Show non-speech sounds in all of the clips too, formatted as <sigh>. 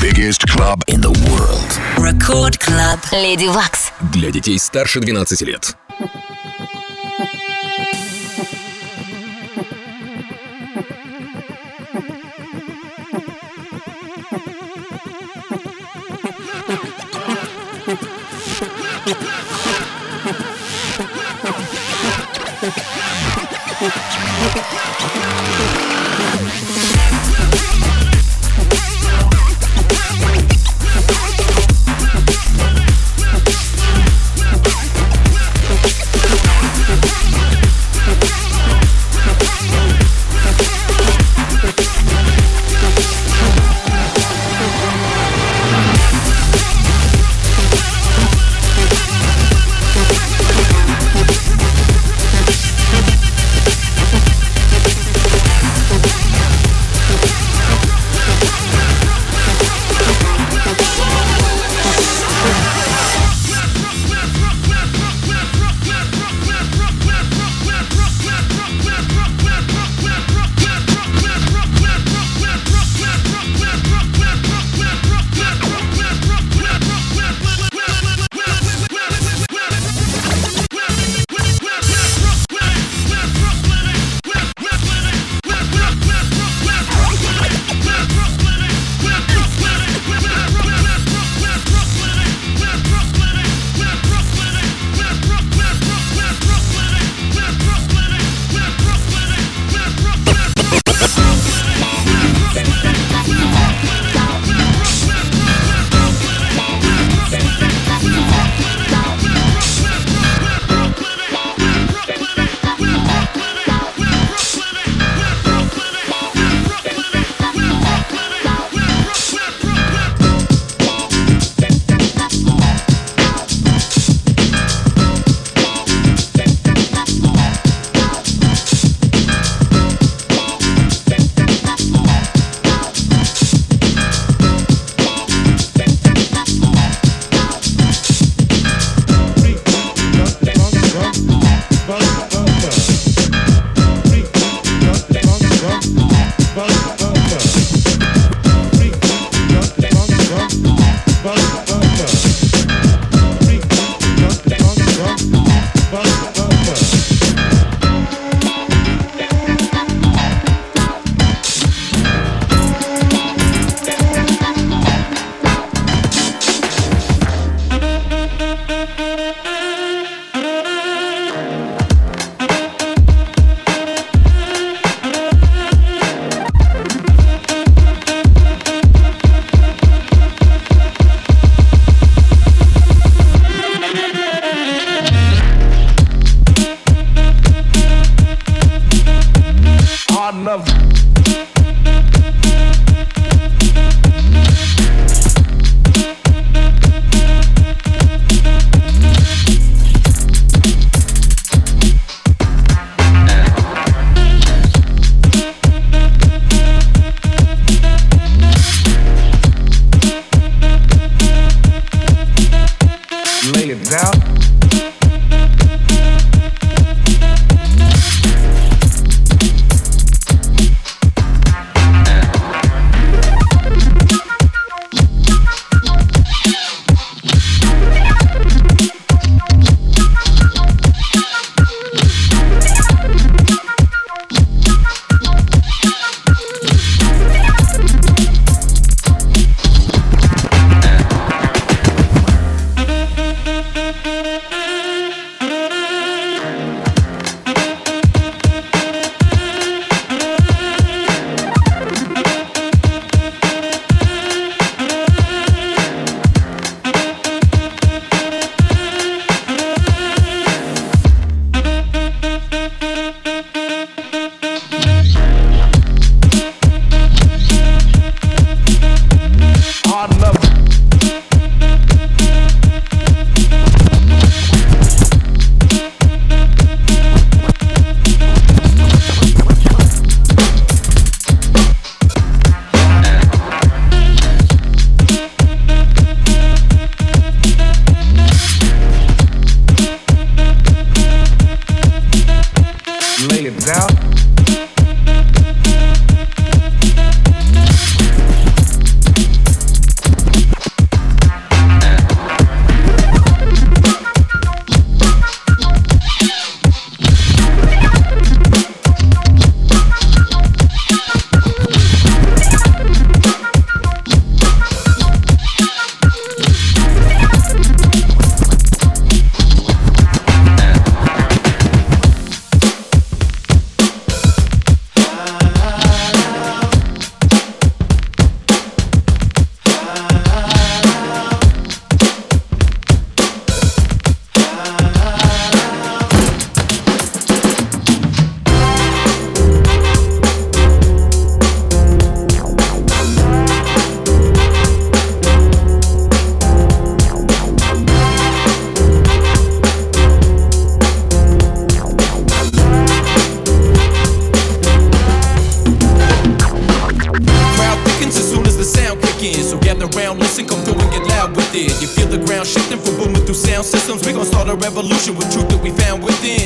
biggest club in the world. Record Club. Lady Wax. Для детей старше 12 лет.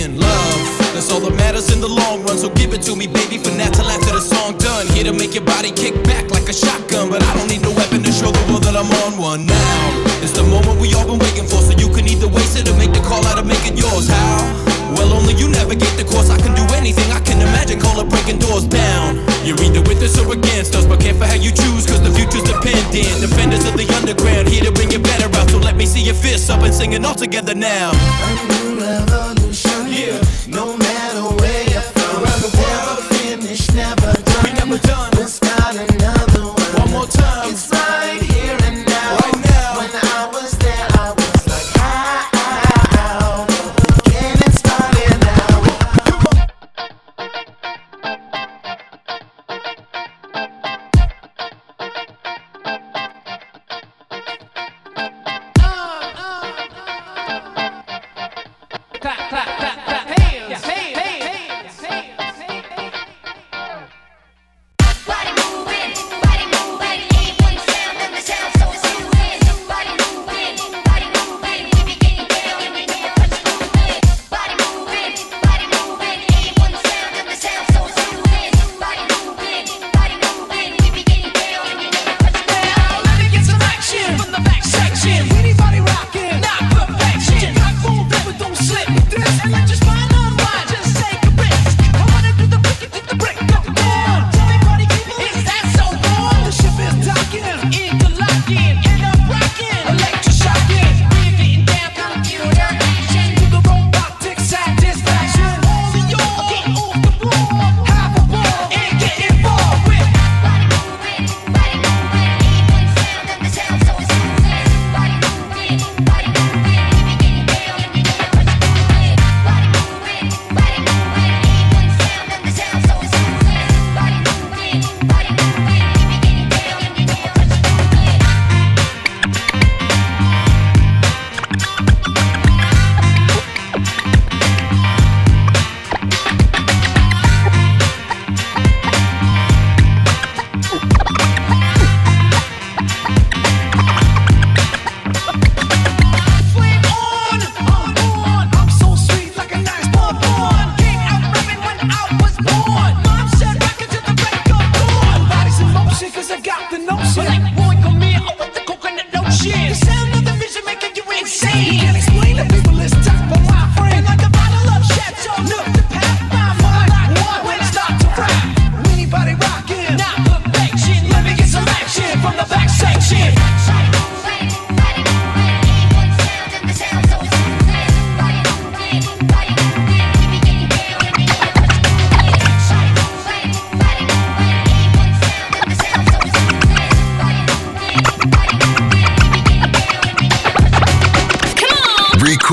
in love. That's all that matters in the long run. So give it to me, baby, for now till after the song done. Here to make your body kick back like a shotgun. But I don't need no weapon to show the world that I'm on one. Now, it's the moment we all been waiting for. So you can either waste it or make the call out of making yours. How? Well, only you navigate the course. I can do anything I can imagine. Call it breaking doors down. You're either with us or against us, but care for how you choose, cause the future's dependent. Defenders of the underground, here to bring it better out. So let me see your fists up and singing all together now.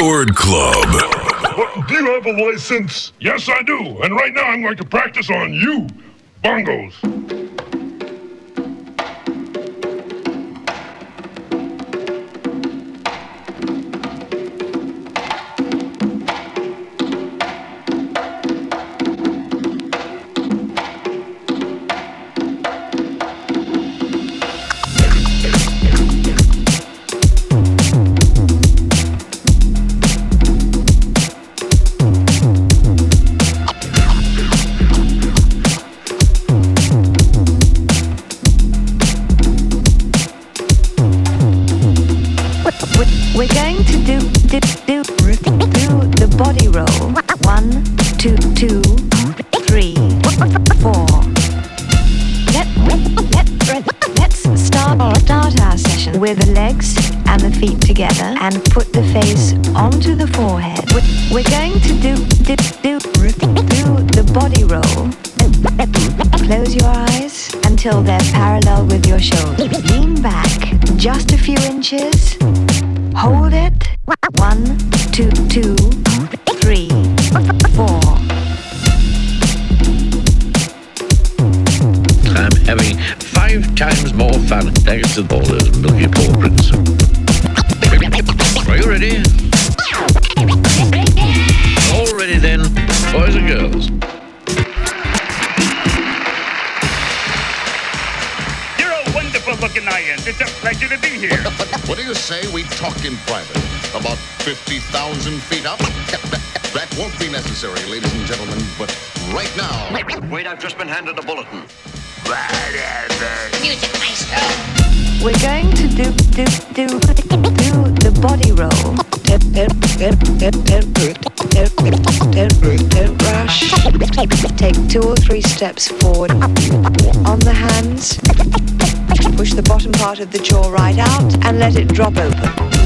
Discord Club. What, do you have a license? Yes, I do. And right now I'm going to practice on you, bongos. more fun thanks to all those milky Prince. Are you ready? All ready then, boys and girls. You're a wonderful looking iron. It's a pleasure to be here. <laughs> What do you say we talk in private? About 50,000 feet up? <laughs> That won't be necessary, ladies and gentlemen, but right now. Wait, I've just been handed a bulletin. Music maestro. We're going to do do do do the body roll. Don't rush. Take two or three steps forward on the hands. Push the bottom part of the jaw right out and let it drop open.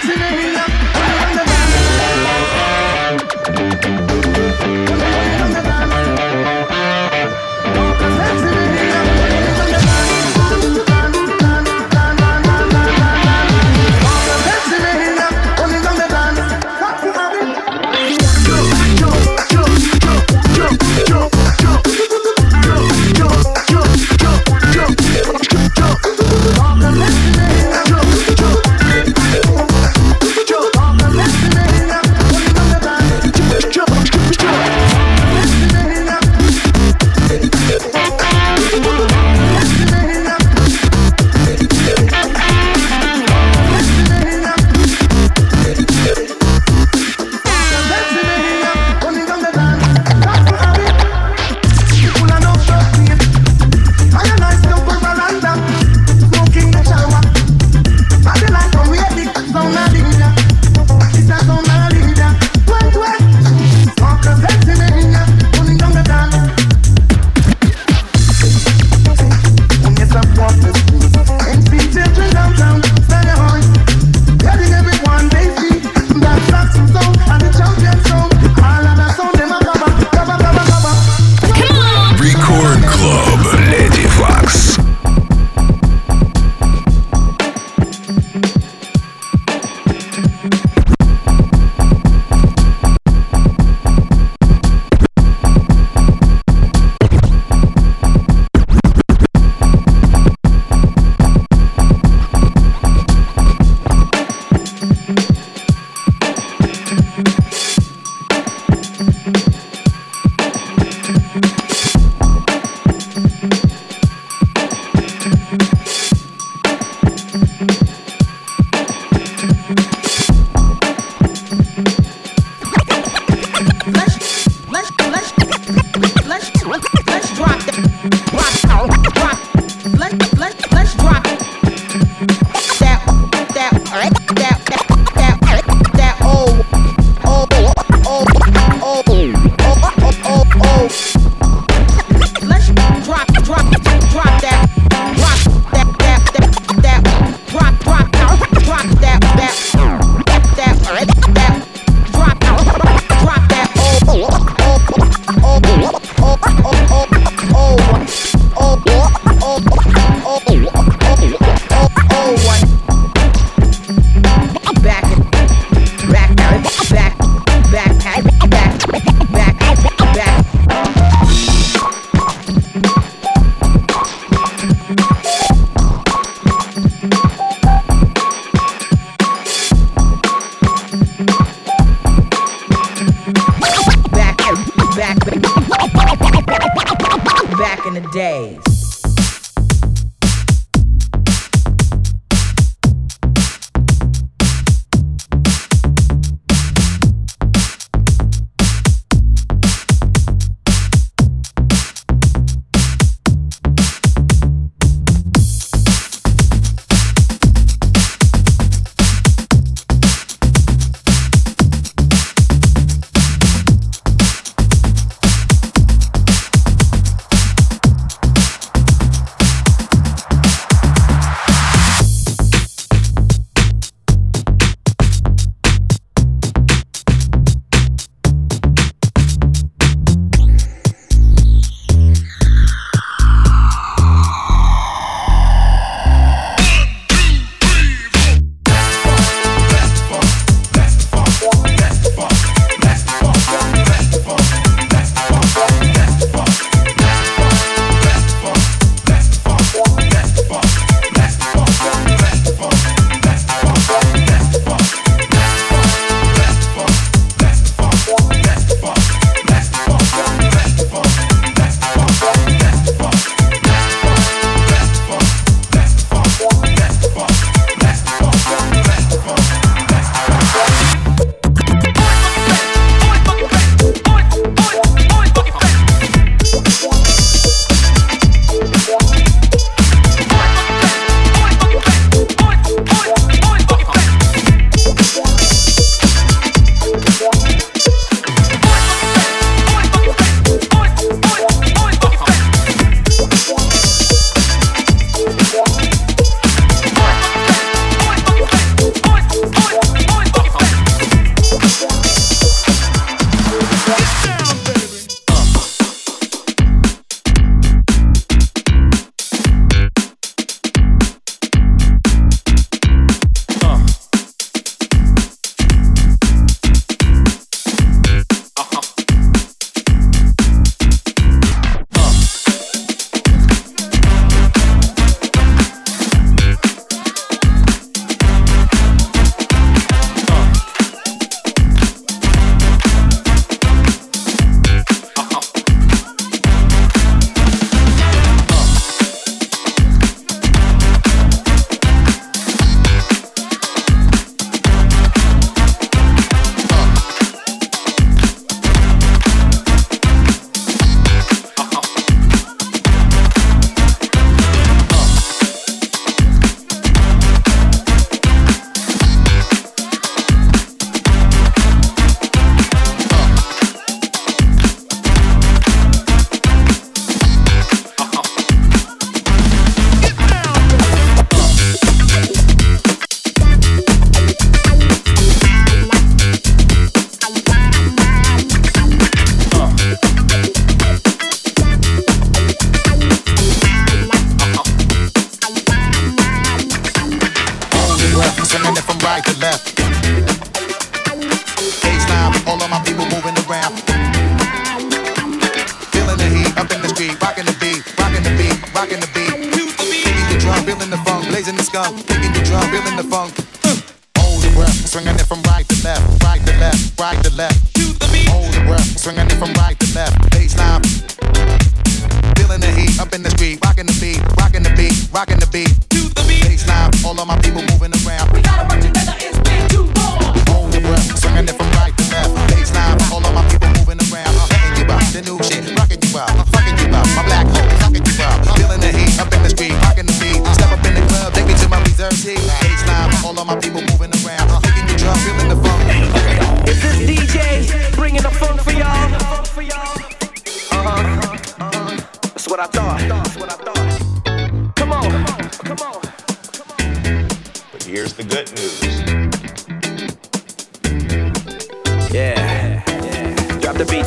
Stalkers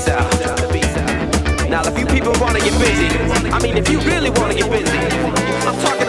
out. Now, if you people wanna get busy, I mean, if you really wanna get busy, I'm talking.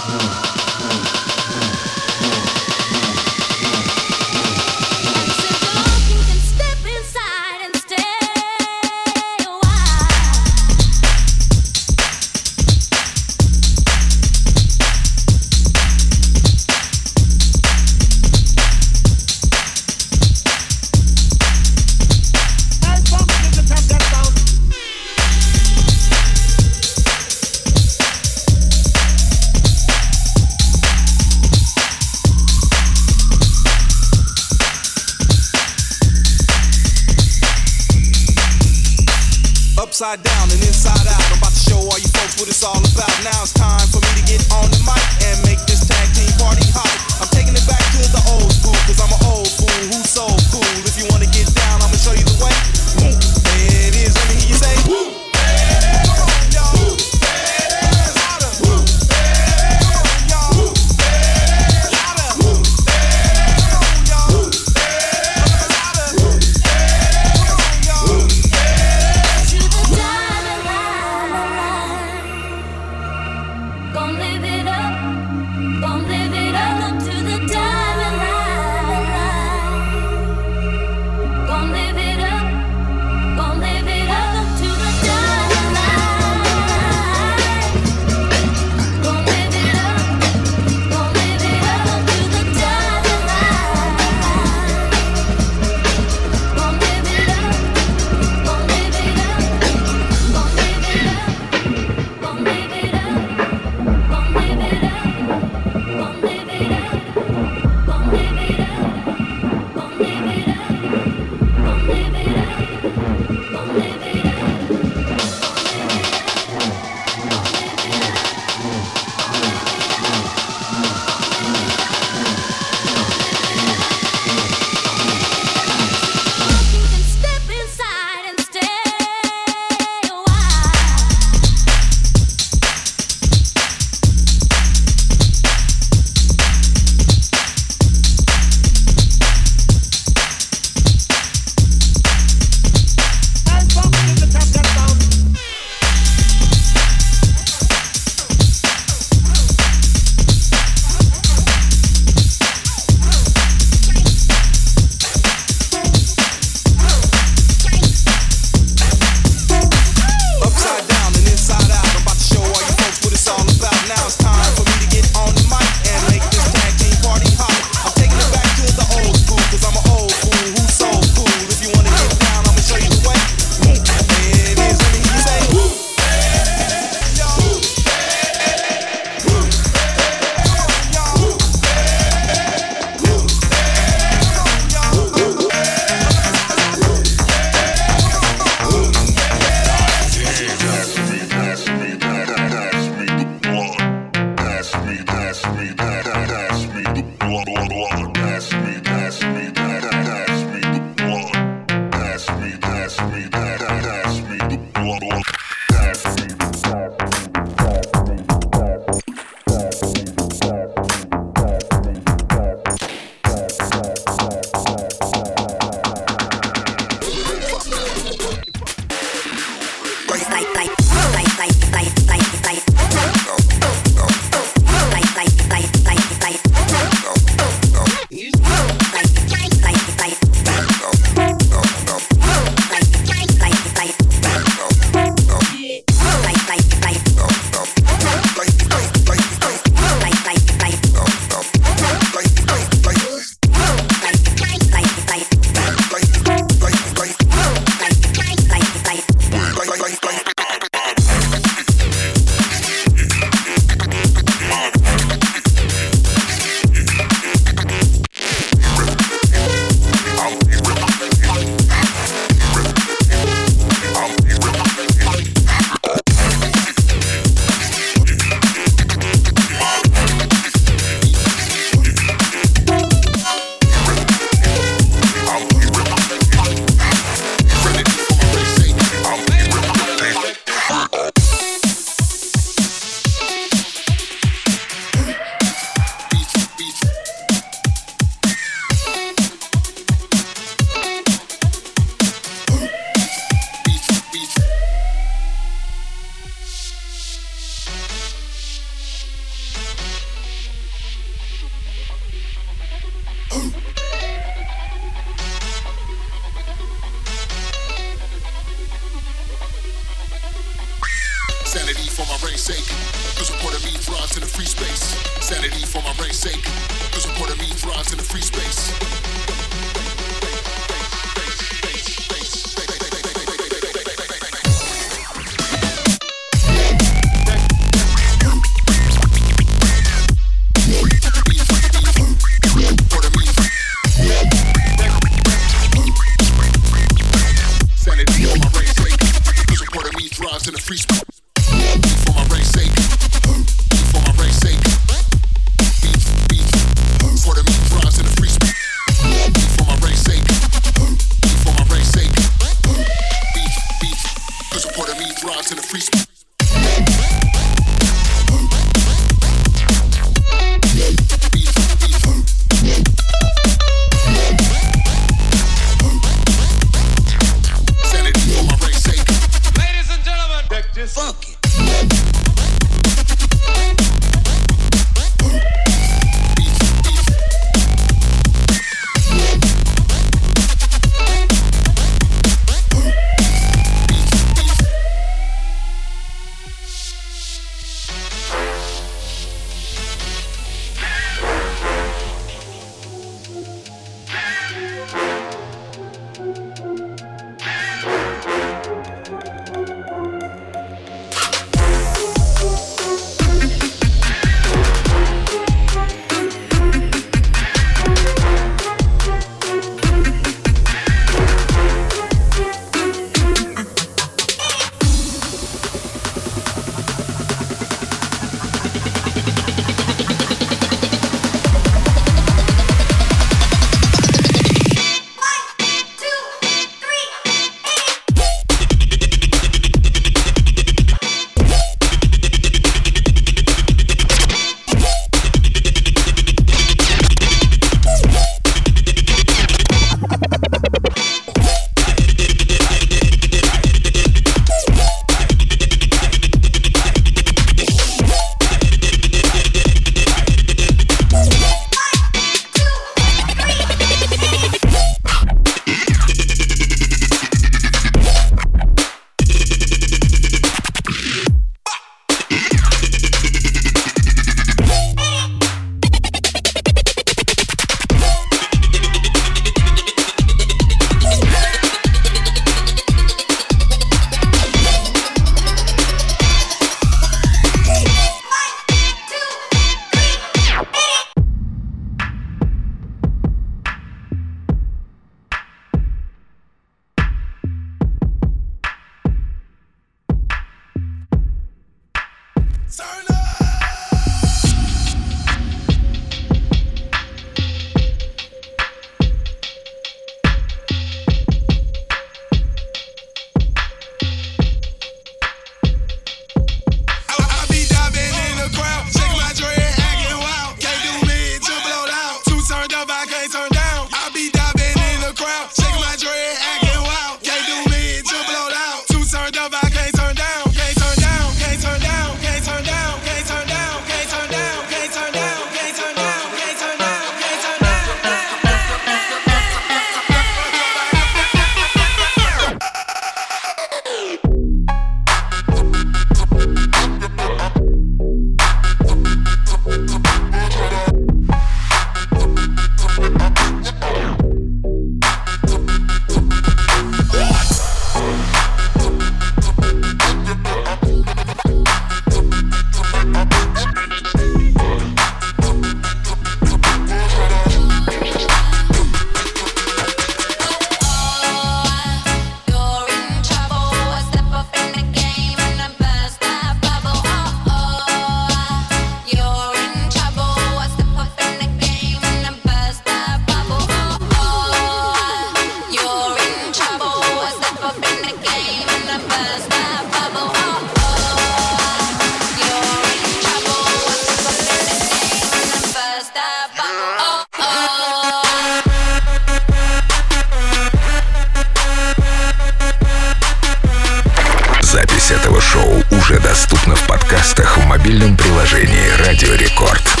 Мобильном приложении Радио Рекорд.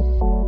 you